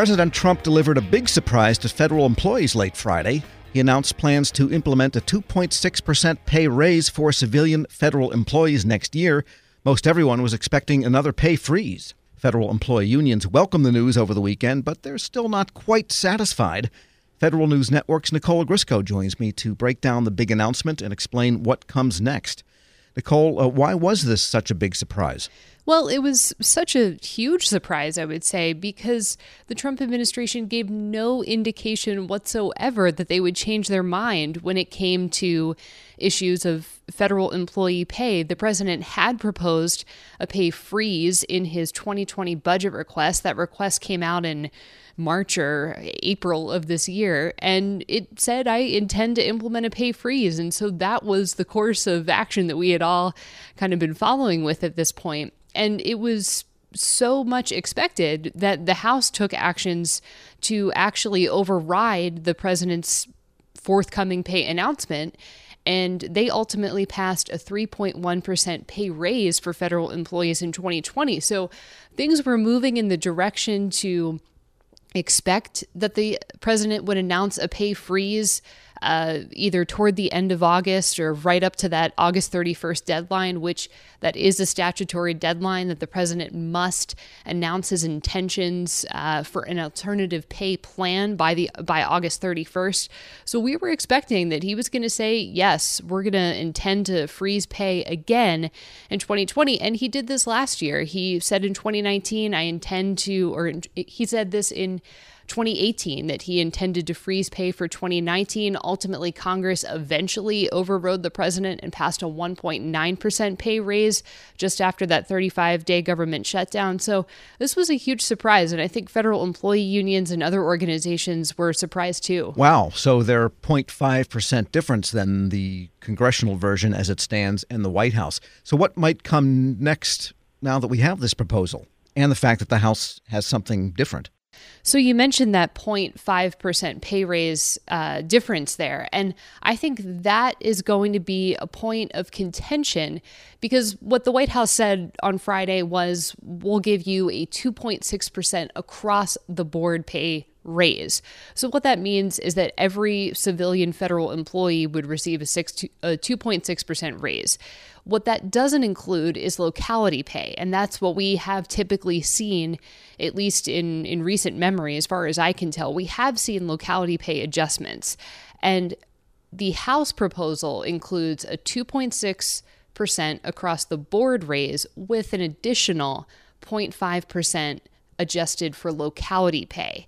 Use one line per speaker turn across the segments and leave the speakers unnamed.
President Trump delivered a big surprise to federal employees late Friday. He announced plans to implement a 2.6% pay raise for civilian federal employees next year. Most everyone was expecting another pay freeze. Federal employee unions welcomed the news over the weekend, but they're still not quite satisfied. Federal News Network's Nicole Ogrysko joins me to break down the big announcement and explain what comes next. Nicole, uh, why was this such a big surprise?
Well, it was such a huge surprise, I would say, because the Trump administration gave no indication whatsoever that they would change their mind when it came to issues of federal employee pay. The president had proposed a pay freeze in his 2020 budget request. That request came out in March or April of this year, and it said, I intend to implement a pay freeze. And so that was the course of action that we had all kind of been following with at this point. And it was so much expected that the House took actions to actually override the president's forthcoming pay announcement. And they ultimately passed a 3.1% pay raise for federal employees in 2020. So things were moving in the direction to expect that the president would announce a pay freeze uh, either toward the end of August or right up to that August 31st deadline, which that is a statutory deadline that the president must announce his intentions uh, for an alternative pay plan by the by August 31st. So we were expecting that he was going to say yes, we're going to intend to freeze pay again in 2020, and he did this last year. He said in 2019, I intend to, or he said this in 2018 that he intended to freeze pay for 2019. Ultimately, Congress eventually overrode the president and passed a 1.9% pay raise just after that 35 day government shutdown. So, this was a huge surprise. And I think federal employee unions and other organizations were surprised too.
Wow. So, they're 0.5% difference than the congressional version as it stands in the White House. So, what might come next now that we have this proposal and the fact that the House has something different?
So you mentioned that 0.5% pay raise uh, difference there. And I think that is going to be a point of contention because what the White House said on Friday was we'll give you a 2.6% across the board pay raise. So what that means is that every civilian federal employee would receive a, six, a 2.6% raise. What that doesn't include is locality pay, and that's what we have typically seen, at least in, in recent memory, as far as I can tell. We have seen locality pay adjustments, and the House proposal includes a 2.6% across the board raise with an additional 0.5% adjusted for locality pay.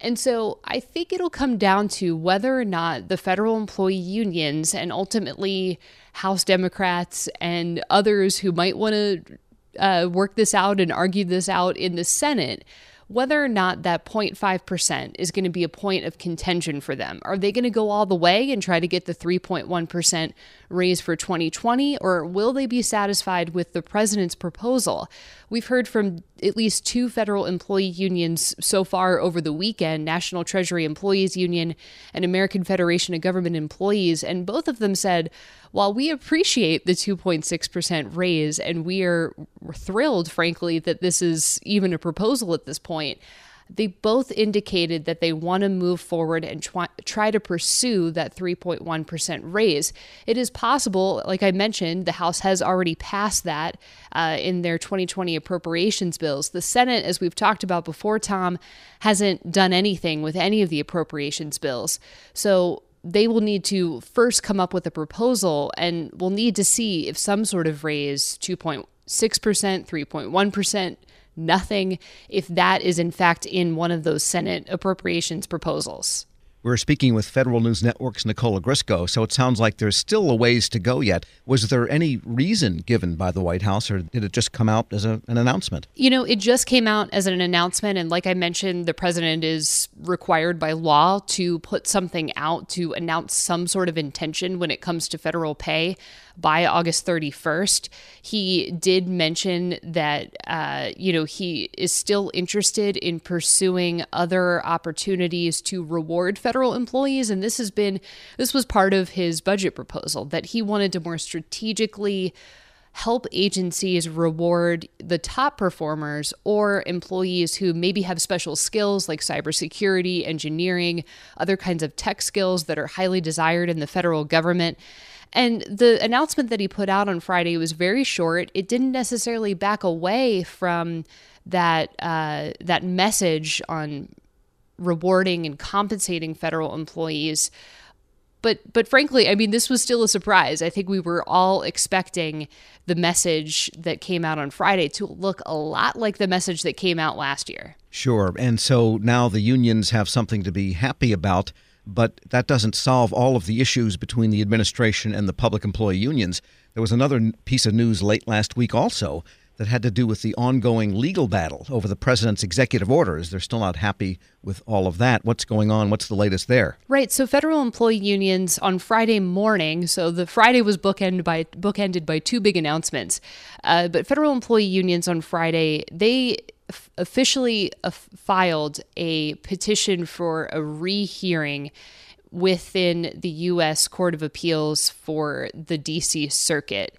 And so I think it'll come down to whether or not the federal employee unions and ultimately House Democrats and others who might want to uh, work this out and argue this out in the Senate whether or not that 0.5% is going to be a point of contention for them. Are they going to go all the way and try to get the 3.1% raise for 2020, or will they be satisfied with the president's proposal? We've heard from at least two federal employee unions so far over the weekend National Treasury Employees Union and American Federation of Government Employees, and both of them said, while we appreciate the 2.6% raise and we are thrilled, frankly, that this is even a proposal at this point, they both indicated that they want to move forward and try, try to pursue that 3.1% raise. It is possible, like I mentioned, the House has already passed that uh, in their 2020 appropriations bills. The Senate, as we've talked about before, Tom, hasn't done anything with any of the appropriations bills. So they will need to first come up with a proposal and we'll need to see if some sort of raise 2.6%, 3.1%, nothing, if that is in fact in one of those Senate appropriations proposals.
We're speaking with Federal News Network's Nicole Ogrysko, so it sounds like there's still a ways to go yet. Was there any reason given by the White House, or did it just come out as a, an announcement?
You know, it just came out as an announcement. And like I mentioned, the president is required by law to put something out to announce some sort of intention when it comes to federal pay by August 31st. He did mention that, uh, you know, he is still interested in pursuing other opportunities to reward federal employees. And this has been, this was part of his budget proposal that he wanted to more strategically help agencies reward the top performers or employees who maybe have special skills like cybersecurity, engineering, other kinds of tech skills that are highly desired in the federal government. And the announcement that he put out on Friday was very short. It didn't necessarily back away from that uh, that message on rewarding and compensating federal employees. But but frankly, I mean, this was still a surprise. I think we were all expecting the message that came out on Friday to look a lot like the message that came out last year.
Sure. And so now the unions have something to be happy about, but that doesn't solve all of the issues between the administration and the public employee unions. There was another piece of news late last week also that had to do with the ongoing legal battle over the president's executive orders. They're still not happy with all of that. What's going on? What's the latest there?
Right. So federal employee unions on Friday morning. So the Friday was bookended by bookended by two big announcements. Uh, but federal employee unions on Friday they f- officially uh, filed a petition for a rehearing within the U.S. Court of Appeals for the D.C. Circuit.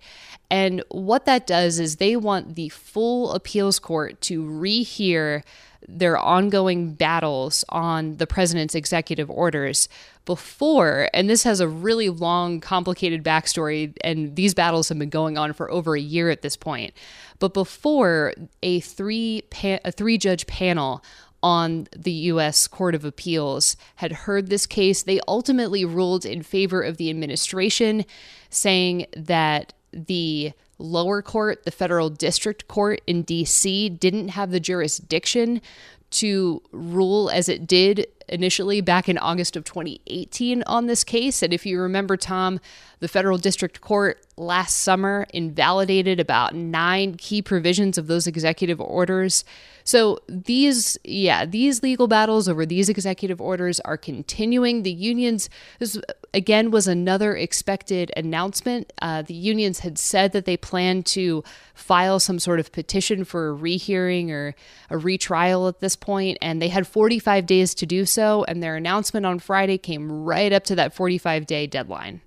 And what that does is they want the full appeals court to rehear their ongoing battles on the president's executive orders before, and this has a really long, complicated backstory, and these battles have been going on for over a year at this point. But before a three pa- a three judge panel on the U.S. Court of Appeals had heard this case, they ultimately ruled in favor of the administration, saying that the lower court, the federal district court in DC, didn't have the jurisdiction to rule as it did initially back in August of 2018 on this case. And if you remember, Tom, the federal district court last summer invalidated about nine key provisions of those executive orders. So these, yeah, these legal battles over these executive orders are continuing. The unions, this again was another expected announcement. Uh, the unions had said that they plan to file some sort of petition for a rehearing or a retrial at this point, and they had 45 days to do so. And their announcement on Friday came right up to that 45 day deadline.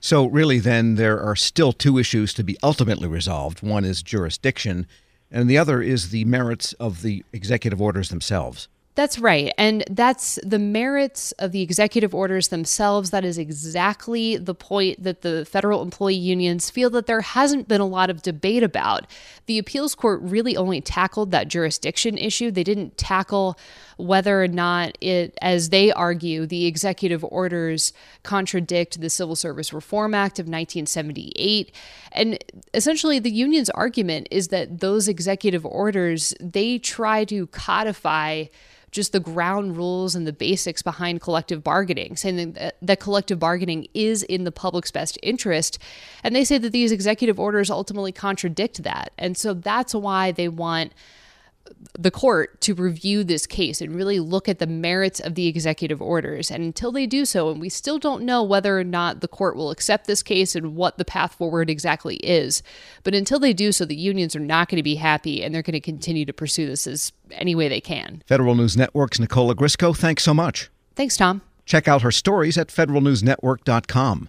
So, really, then, there are still two issues to be ultimately resolved. One is jurisdiction, and the other is the merits of the executive orders themselves.
That's right. And that's the merits of the executive orders themselves. That is exactly the point that the federal employee unions feel that there hasn't been a lot of debate about. The appeals court really only tackled that jurisdiction issue. They didn't tackle whether or not it, as they argue, the executive orders contradict the Civil Service Reform Act of 1978. And essentially, the union's argument is that those executive orders, they try to codify just the ground rules and the basics behind collective bargaining, saying that, uh, that collective bargaining is in the public's best interest. And they say that these executive orders ultimately contradict that. And so that's why they want the court to review this case and really look at the merits of the executive orders. And until they do so, and we still don't know whether or not the court will accept this case and what the path forward exactly is, but until they do so, the unions are not going to be happy and they're going to continue to pursue this as any way they can.
Federal News Network's Nicole Ogrysko, thanks so much.
Thanks, Tom.
Check out her stories at federalnewsnetwork.com.